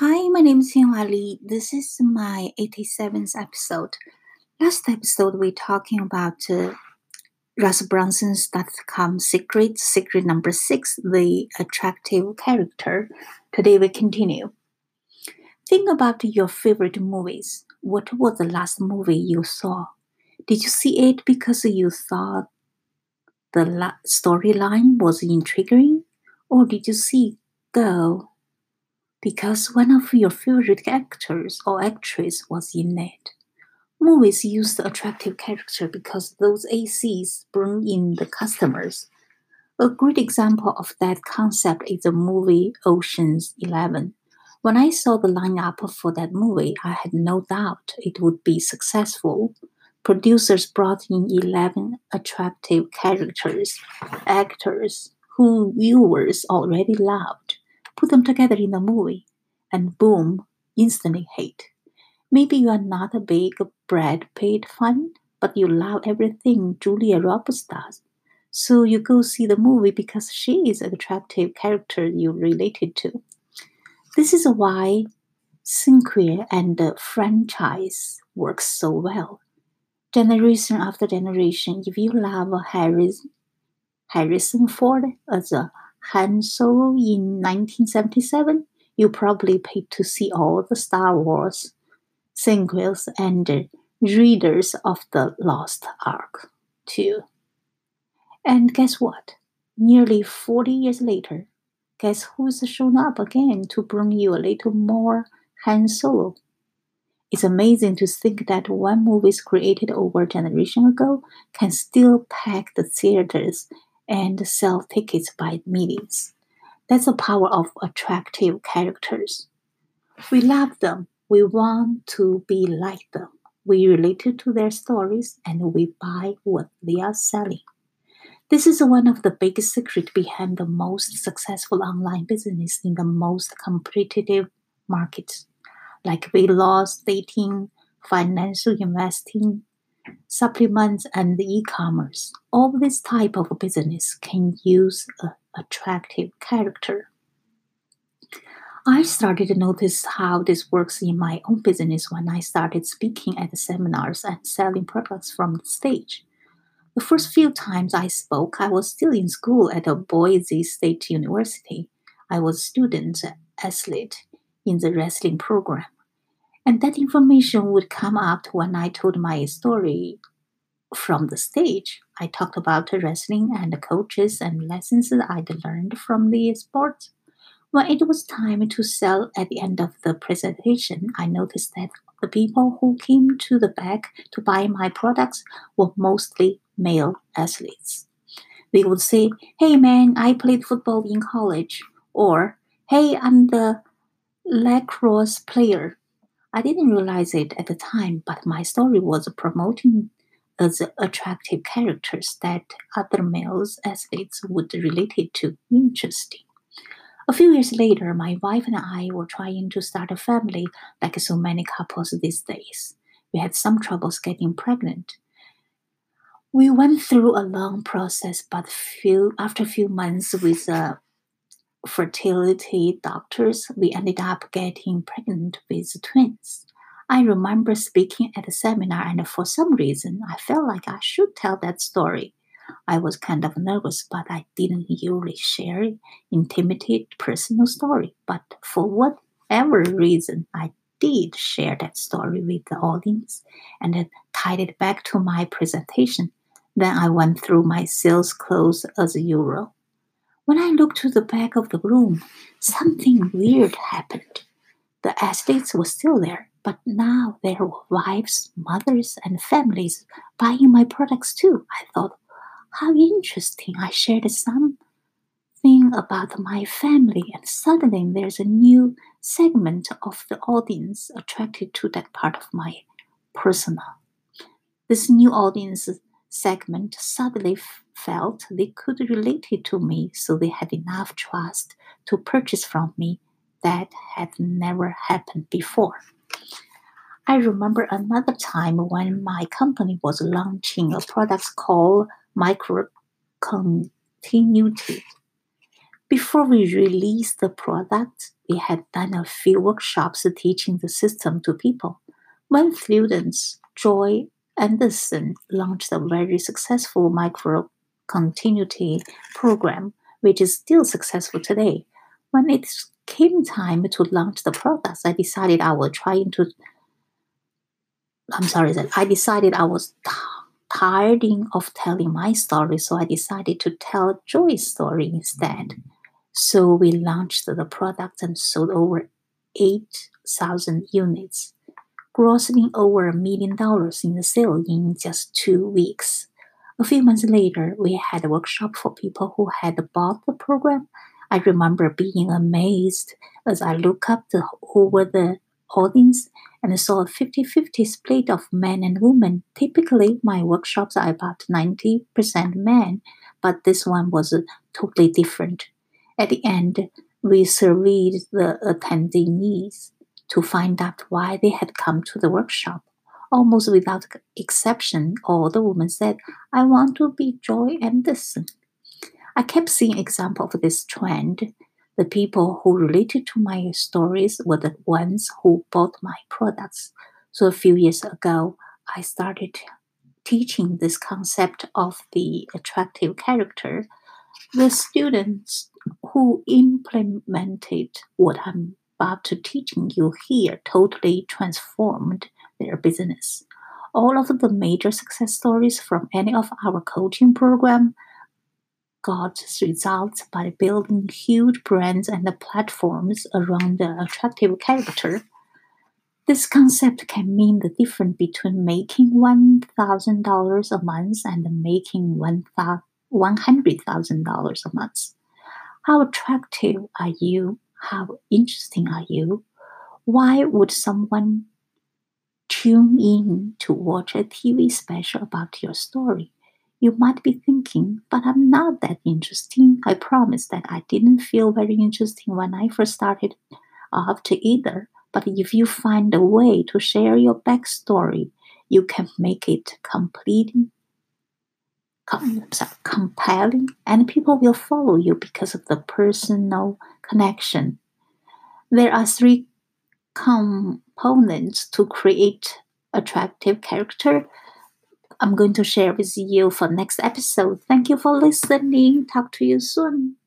Hi, my name is Xianhua Li. This is my 87th episode. Last episode, we talking about uh, Russ Brunson's .com secret, secret number six, the attractive character. Today we continue. Think about your favorite movies. What was the last movie you saw? Did you see it because you thought the la- storyline was intriguing, or did you see go because one of your favorite actors or actress was in it. Movies use the attractive character because those ACs bring in the customers. A great example of that concept is the movie Ocean's Eleven. When I saw the lineup for that movie, I had no doubt it would be successful. Producers brought in 11 attractive characters, actors who viewers already loved put them together in a movie, and boom, instantly hate. Maybe you are not a big Brad Pitt fan, but you love everything Julia Roberts does. So you go see the movie because she is an attractive character you related to. This is why Sinclair and the franchise works so well. Generation after generation, if you love Harris, Harrison Ford as a Han Solo in 1977, you probably paid to see all the Star Wars sequels and Raiders of the Lost Ark too. And guess what? Nearly 40 years later, guess who's shown up again to bring you a little more Han Solo? It's amazing to think that one movie created over a generation ago can still pack the theaters and sell tickets by millions. That's the power of attractive characters. We love them. We want to be like them. We relate to their stories and we buy what they are selling. This is one of the biggest secrets behind the most successful online business in the most competitive markets, like weight loss, dating, financial investing, supplements and e-commerce. All this type of business can use an attractive character. I started to notice how this works in my own business when I started speaking at seminars and selling products from the stage. The first few times I spoke, I was still in school at Boise State University. I was student athlete in the wrestling program. And that information would come up when I told my story from the stage. I talked about wrestling and the coaches and lessons that I'd learned from the sport. When it was time to sell at the end of the presentation, I noticed that the people who came to the back to buy my products were mostly male athletes. They would say, Hey man, I played football in college, or Hey, I'm the lacrosse player I didn't realize it at the time, but my story was promoting as attractive characters that other males athletes would relate to. Interesting. A few years later, my wife and I were trying to start a family like so many couples these days. We had some troubles getting pregnant. We went through a long process, but few, after a few months with a fertility doctors, we ended up getting pregnant with twins. I remember speaking at a seminar, and for some reason, I felt like I should tell that story. I was kind of nervous, but I didn't usually share intimate personal story. But for whatever reason, I did share that story with the audience and tied it back to my presentation. Then I went through my sales close as usual. When I looked to the back of the room, something weird happened. The athletes were still there, but now there were wives, mothers, and families buying my products too. I thought, how interesting. I shared something about my family, and suddenly there's a new segment of the audience attracted to that part of my persona. This new audience segment suddenly felt they could relate it to me, so they had enough trust to purchase from me that had never happened before. I remember another time when my company was launching a product called Microcontinuity. Before we released the product, we had done a few workshops teaching the system to people. One student, Joy Anderson, launched a very successful micro continuity program, which is still successful today. When it came time to launch the products, I decided I was trying to. I'm sorry, that I decided I was tired of telling my story, so I decided to tell Joy's story instead. So we launched the product and sold over 8,000 units, grossing over a million dollars in the sale in just two weeks. A few months later, we had a workshop for people who had bought the program. I remember being amazed as I looked up the, over the audience and saw a 50 50 split of men and women. Typically, my workshops are about 90% men, but this one was totally different. At the end, we surveyed the attendees to find out why they had come to the workshop. Almost without exception, all the women said, I want to be Joy Anderson. I kept seeing examples of this trend. The people who related to my stories were the ones who bought my products. So a few years ago, I started teaching this concept of the attractive character. The students who implemented what I'm about to teaching you here totally transformed their business. All of the major success stories from any of our coaching program got results by building huge brands and platforms around the attractive character. This concept can mean the difference between making $1,000 a month and making $100,000 a month. How attractive are you? How interesting are you? Why would someone tune in to watch a TV special about your story? You might be thinking, but I'm not that interesting. I promise that I didn't feel very interesting when I first started off to either. But if you find a way to share your backstory, you can make it complete compelling and people will follow you because of the personal connection. There are three components to create attractive character. I'm going to share with you for next episode. Thank you for listening. Talk to you soon.